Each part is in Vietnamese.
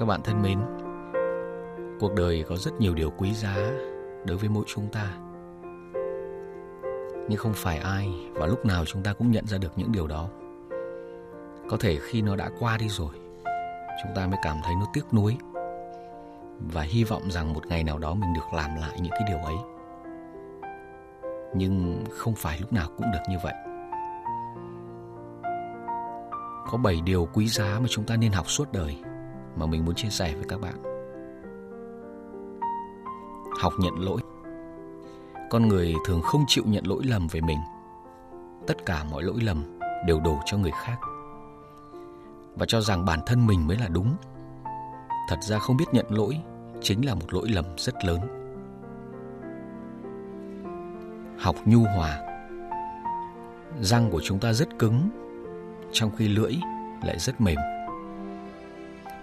Các bạn thân mến, cuộc đời có rất nhiều điều quý giá đối với mỗi chúng ta. Nhưng không phải ai và lúc nào chúng ta cũng nhận ra được những điều đó. Có thể khi nó đã qua đi rồi, chúng ta mới cảm thấy nó tiếc nuối và hy vọng rằng một ngày nào đó mình được làm lại những cái điều ấy. Nhưng không phải lúc nào cũng được như vậy. Có 7 điều quý giá mà chúng ta nên học suốt đời mà mình muốn chia sẻ với các bạn. Học nhận lỗi. Con người thường không chịu nhận lỗi lầm về mình. Tất cả mọi lỗi lầm đều đổ cho người khác. Và cho rằng bản thân mình mới là đúng. Thật ra không biết nhận lỗi chính là một lỗi lầm rất lớn. Học nhu hòa. Răng của chúng ta rất cứng, trong khi lưỡi lại rất mềm.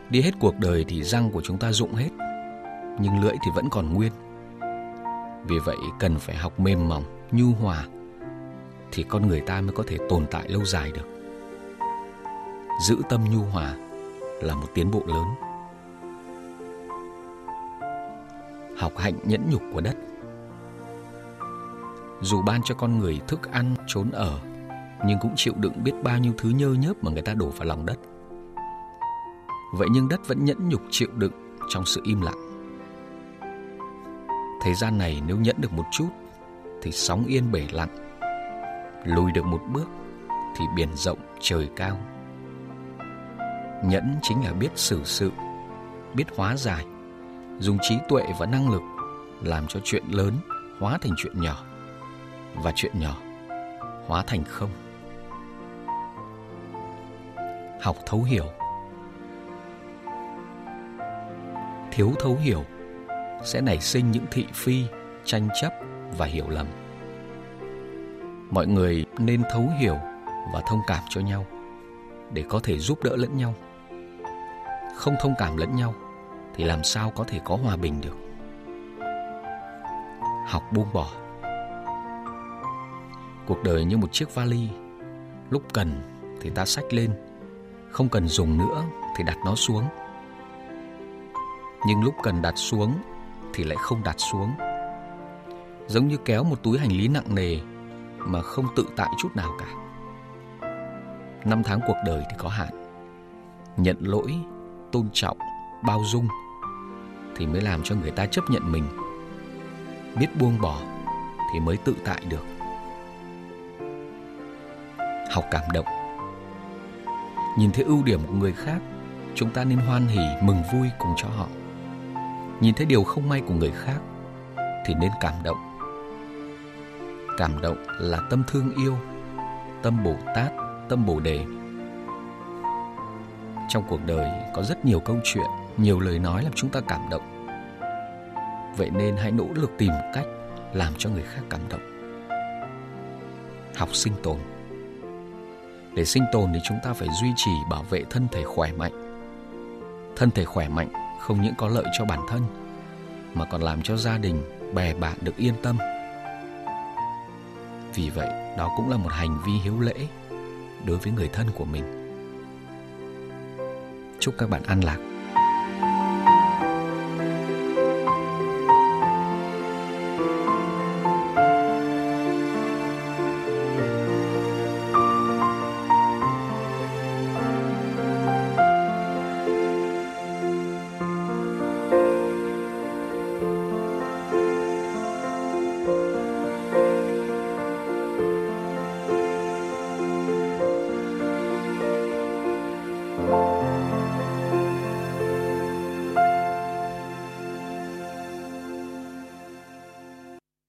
Đi hết cuộc đời thì răng của chúng ta rụng hết, nhưng lưỡi thì vẫn còn nguyên. Vì vậy cần phải học mềm mỏng, nhu hòa thì con người ta mới có thể tồn tại lâu dài được. Giữ tâm nhu hòa là một tiến bộ lớn. Học hạnh nhẫn nhục của đất. Dù ban cho con người thức ăn, trốn ở, nhưng cũng chịu đựng biết bao nhiêu thứ nhơ nhớp mà người ta đổ vào lòng đất. Vậy nhưng đất vẫn nhẫn nhục chịu đựng trong sự im lặng. Thế gian này nếu nhẫn được một chút thì sóng yên bể lặng. Lùi được một bước thì biển rộng trời cao. Nhẫn chính là biết xử sự, biết hóa giải, dùng trí tuệ và năng lực làm cho chuyện lớn hóa thành chuyện nhỏ và chuyện nhỏ hóa thành không. Học thấu hiểu thiếu thấu hiểu sẽ nảy sinh những thị phi, tranh chấp và hiểu lầm. Mọi người nên thấu hiểu và thông cảm cho nhau để có thể giúp đỡ lẫn nhau. Không thông cảm lẫn nhau thì làm sao có thể có hòa bình được. Học buông bỏ. Cuộc đời như một chiếc vali, lúc cần thì ta xách lên, không cần dùng nữa thì đặt nó xuống nhưng lúc cần đặt xuống thì lại không đặt xuống. Giống như kéo một túi hành lý nặng nề mà không tự tại chút nào cả. Năm tháng cuộc đời thì có hạn. Nhận lỗi, tôn trọng, bao dung thì mới làm cho người ta chấp nhận mình. Biết buông bỏ thì mới tự tại được. Học cảm động. Nhìn thấy ưu điểm của người khác, chúng ta nên hoan hỉ, mừng vui cùng cho họ nhìn thấy điều không may của người khác, thì nên cảm động. Cảm động là tâm thương yêu, tâm bồ tát, tâm bồ đề. Trong cuộc đời có rất nhiều câu chuyện, nhiều lời nói làm chúng ta cảm động. Vậy nên hãy nỗ lực tìm cách làm cho người khác cảm động. Học sinh tồn. Để sinh tồn thì chúng ta phải duy trì bảo vệ thân thể khỏe mạnh. Thân thể khỏe mạnh không những có lợi cho bản thân, mà còn làm cho gia đình, bè bạn được yên tâm. Vì vậy, đó cũng là một hành vi hiếu lễ đối với người thân của mình. Chúc các bạn an lạc.